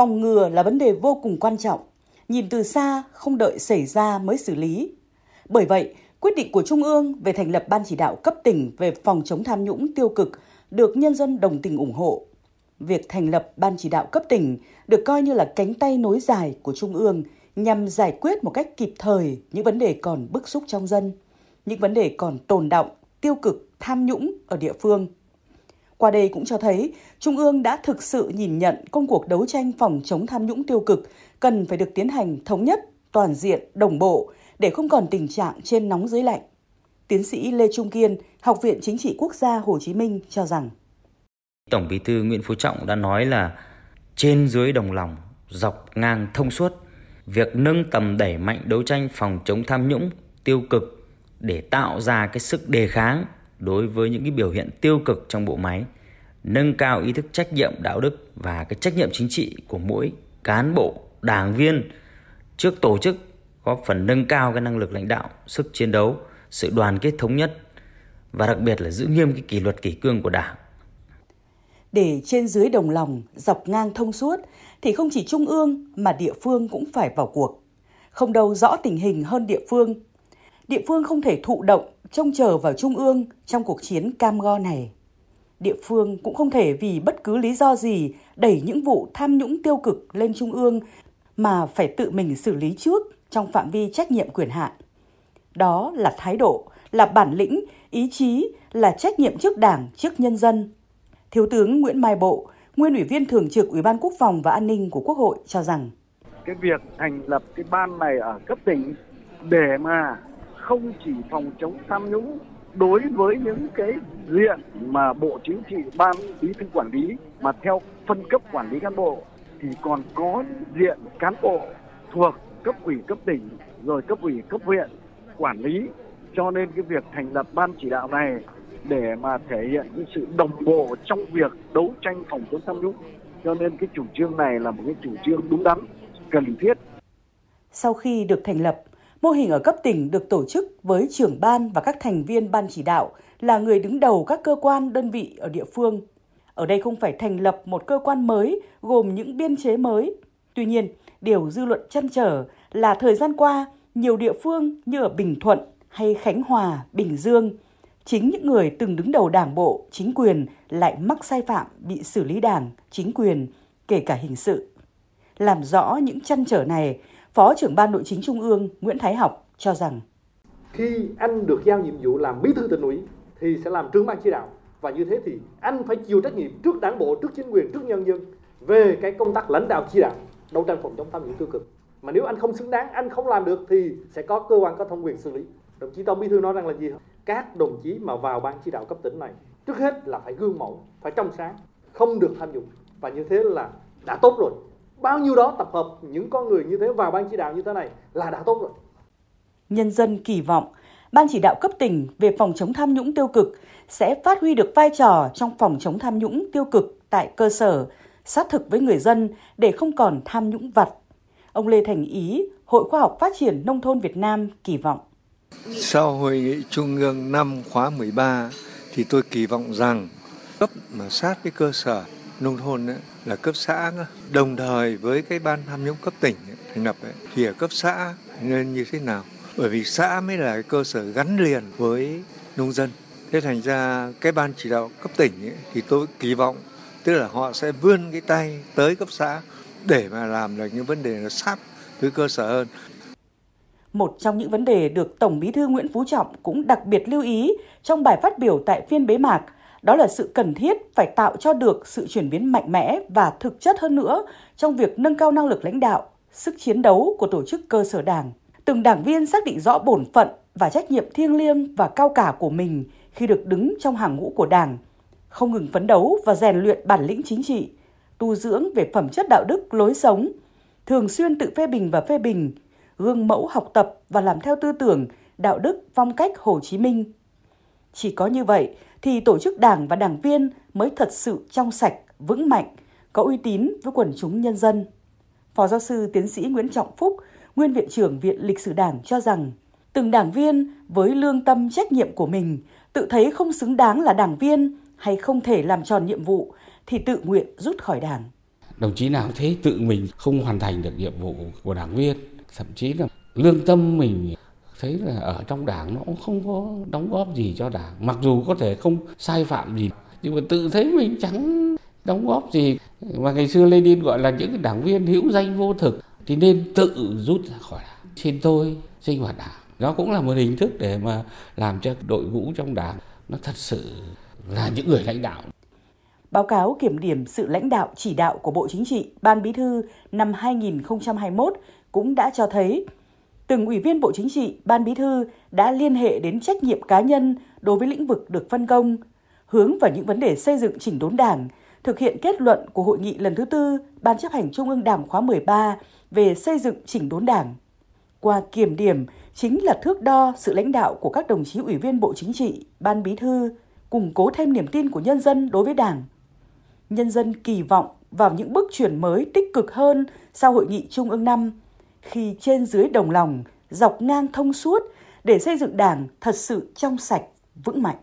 phòng ngừa là vấn đề vô cùng quan trọng. Nhìn từ xa, không đợi xảy ra mới xử lý. Bởi vậy, quyết định của Trung ương về thành lập Ban chỉ đạo cấp tỉnh về phòng chống tham nhũng tiêu cực được nhân dân đồng tình ủng hộ. Việc thành lập Ban chỉ đạo cấp tỉnh được coi như là cánh tay nối dài của Trung ương nhằm giải quyết một cách kịp thời những vấn đề còn bức xúc trong dân, những vấn đề còn tồn động, tiêu cực, tham nhũng ở địa phương. Qua đây cũng cho thấy Trung ương đã thực sự nhìn nhận công cuộc đấu tranh phòng chống tham nhũng tiêu cực cần phải được tiến hành thống nhất, toàn diện, đồng bộ để không còn tình trạng trên nóng dưới lạnh. Tiến sĩ Lê Trung Kiên, Học viện Chính trị Quốc gia Hồ Chí Minh cho rằng Tổng Bí thư Nguyễn Phú Trọng đã nói là trên dưới đồng lòng, dọc ngang thông suốt, việc nâng tầm đẩy mạnh đấu tranh phòng chống tham nhũng, tiêu cực để tạo ra cái sức đề kháng đối với những cái biểu hiện tiêu cực trong bộ máy, nâng cao ý thức trách nhiệm đạo đức và cái trách nhiệm chính trị của mỗi cán bộ, đảng viên trước tổ chức góp phần nâng cao cái năng lực lãnh đạo, sức chiến đấu, sự đoàn kết thống nhất và đặc biệt là giữ nghiêm cái kỷ luật kỷ cương của Đảng. Để trên dưới đồng lòng, dọc ngang thông suốt thì không chỉ trung ương mà địa phương cũng phải vào cuộc. Không đâu rõ tình hình hơn địa phương. Địa phương không thể thụ động trông chờ vào trung ương trong cuộc chiến cam go này. Địa phương cũng không thể vì bất cứ lý do gì đẩy những vụ tham nhũng tiêu cực lên trung ương mà phải tự mình xử lý trước trong phạm vi trách nhiệm quyền hạn. Đó là thái độ, là bản lĩnh, ý chí, là trách nhiệm trước Đảng, trước nhân dân. Thiếu tướng Nguyễn Mai Bộ, nguyên ủy viên thường trực Ủy ban Quốc phòng và An ninh của Quốc hội cho rằng cái việc thành lập cái ban này ở cấp tỉnh để mà không chỉ phòng chống tham nhũng đối với những cái diện mà bộ chính trị, ban bí thư quản lý mà theo phân cấp quản lý cán bộ, thì còn có diện cán bộ thuộc cấp ủy, cấp tỉnh, rồi cấp ủy, cấp huyện quản lý. Cho nên cái việc thành lập ban chỉ đạo này để mà thể hiện cái sự đồng bộ trong việc đấu tranh phòng chống tham nhũng. Cho nên cái chủ trương này là một cái chủ trương đúng đắn, cần thiết. Sau khi được thành lập Mô hình ở cấp tỉnh được tổ chức với trưởng ban và các thành viên ban chỉ đạo là người đứng đầu các cơ quan đơn vị ở địa phương. Ở đây không phải thành lập một cơ quan mới gồm những biên chế mới. Tuy nhiên, điều dư luận chăn trở là thời gian qua, nhiều địa phương như ở Bình Thuận hay Khánh Hòa, Bình Dương, chính những người từng đứng đầu đảng bộ, chính quyền lại mắc sai phạm bị xử lý đảng, chính quyền, kể cả hình sự. Làm rõ những chăn trở này, Phó trưởng ban nội chính Trung ương Nguyễn Thái Học cho rằng khi anh được giao nhiệm vụ làm bí thư tỉnh ủy thì sẽ làm trưởng ban chỉ đạo và như thế thì anh phải chịu trách nhiệm trước đảng bộ, trước chính quyền, trước nhân dân về cái công tác lãnh đạo chỉ đạo đấu tranh phòng chống tham nhũng tiêu cực. Mà nếu anh không xứng đáng, anh không làm được thì sẽ có cơ quan có thẩm quyền xử lý. Đồng chí Tổng Bí thư nói rằng là gì? Các đồng chí mà vào ban chỉ đạo cấp tỉnh này trước hết là phải gương mẫu, phải trong sáng, không được tham nhũng và như thế là đã tốt rồi bao nhiêu đó tập hợp những con người như thế vào ban chỉ đạo như thế này là đã tốt rồi. Nhân dân kỳ vọng Ban chỉ đạo cấp tỉnh về phòng chống tham nhũng tiêu cực sẽ phát huy được vai trò trong phòng chống tham nhũng tiêu cực tại cơ sở, sát thực với người dân để không còn tham nhũng vặt. Ông Lê Thành Ý, Hội Khoa học Phát triển Nông thôn Việt Nam kỳ vọng. Sau hội nghị Trung ương năm khóa 13 thì tôi kỳ vọng rằng cấp mà sát với cơ sở nông thôn ấy, là cấp xã đồng thời với cái ban tham nhũng cấp tỉnh ấy, thành lập ấy, thì ở cấp xã nên như thế nào? Bởi vì xã mới là cái cơ sở gắn liền với nông dân. Thế thành ra cái ban chỉ đạo cấp tỉnh ấy, thì tôi kỳ vọng tức là họ sẽ vươn cái tay tới cấp xã để mà làm được những vấn đề nó sát với cơ sở hơn. Một trong những vấn đề được Tổng Bí thư Nguyễn Phú Trọng cũng đặc biệt lưu ý trong bài phát biểu tại phiên bế mạc đó là sự cần thiết phải tạo cho được sự chuyển biến mạnh mẽ và thực chất hơn nữa trong việc nâng cao năng lực lãnh đạo, sức chiến đấu của tổ chức cơ sở đảng. Từng đảng viên xác định rõ bổn phận và trách nhiệm thiêng liêng và cao cả của mình khi được đứng trong hàng ngũ của đảng, không ngừng phấn đấu và rèn luyện bản lĩnh chính trị, tu dưỡng về phẩm chất đạo đức, lối sống, thường xuyên tự phê bình và phê bình, gương mẫu học tập và làm theo tư tưởng, đạo đức, phong cách Hồ Chí Minh. Chỉ có như vậy thì tổ chức đảng và đảng viên mới thật sự trong sạch, vững mạnh, có uy tín với quần chúng nhân dân. Phó giáo sư tiến sĩ Nguyễn Trọng Phúc, nguyên viện trưởng Viện Lịch sử Đảng cho rằng, từng đảng viên với lương tâm trách nhiệm của mình tự thấy không xứng đáng là đảng viên hay không thể làm tròn nhiệm vụ thì tự nguyện rút khỏi đảng. đồng chí nào thấy tự mình không hoàn thành được nhiệm vụ của đảng viên thậm chí là lương tâm mình thấy là ở trong đảng nó cũng không có đóng góp gì cho đảng mặc dù có thể không sai phạm gì nhưng mà tự thấy mình chẳng đóng góp gì. Mà ngày xưa Lenin gọi là những đảng viên hữu danh vô thực thì nên tự rút ra khỏi đảng. Xin tôi sinh hoạt đảng. Nó cũng là một hình thức để mà làm cho đội ngũ trong đảng nó thật sự là những người lãnh đạo. Báo cáo kiểm điểm sự lãnh đạo chỉ đạo của Bộ Chính trị, Ban Bí thư năm 2021 cũng đã cho thấy từng ủy viên Bộ Chính trị, Ban Bí thư đã liên hệ đến trách nhiệm cá nhân đối với lĩnh vực được phân công, hướng vào những vấn đề xây dựng chỉnh đốn Đảng, thực hiện kết luận của hội nghị lần thứ tư Ban chấp hành Trung ương Đảng khóa 13 về xây dựng chỉnh đốn Đảng. Qua kiểm điểm chính là thước đo sự lãnh đạo của các đồng chí ủy viên Bộ Chính trị, Ban Bí thư, củng cố thêm niềm tin của nhân dân đối với Đảng. Nhân dân kỳ vọng vào những bước chuyển mới tích cực hơn sau hội nghị Trung ương năm khi trên dưới đồng lòng, dọc ngang thông suốt để xây dựng Đảng thật sự trong sạch, vững mạnh.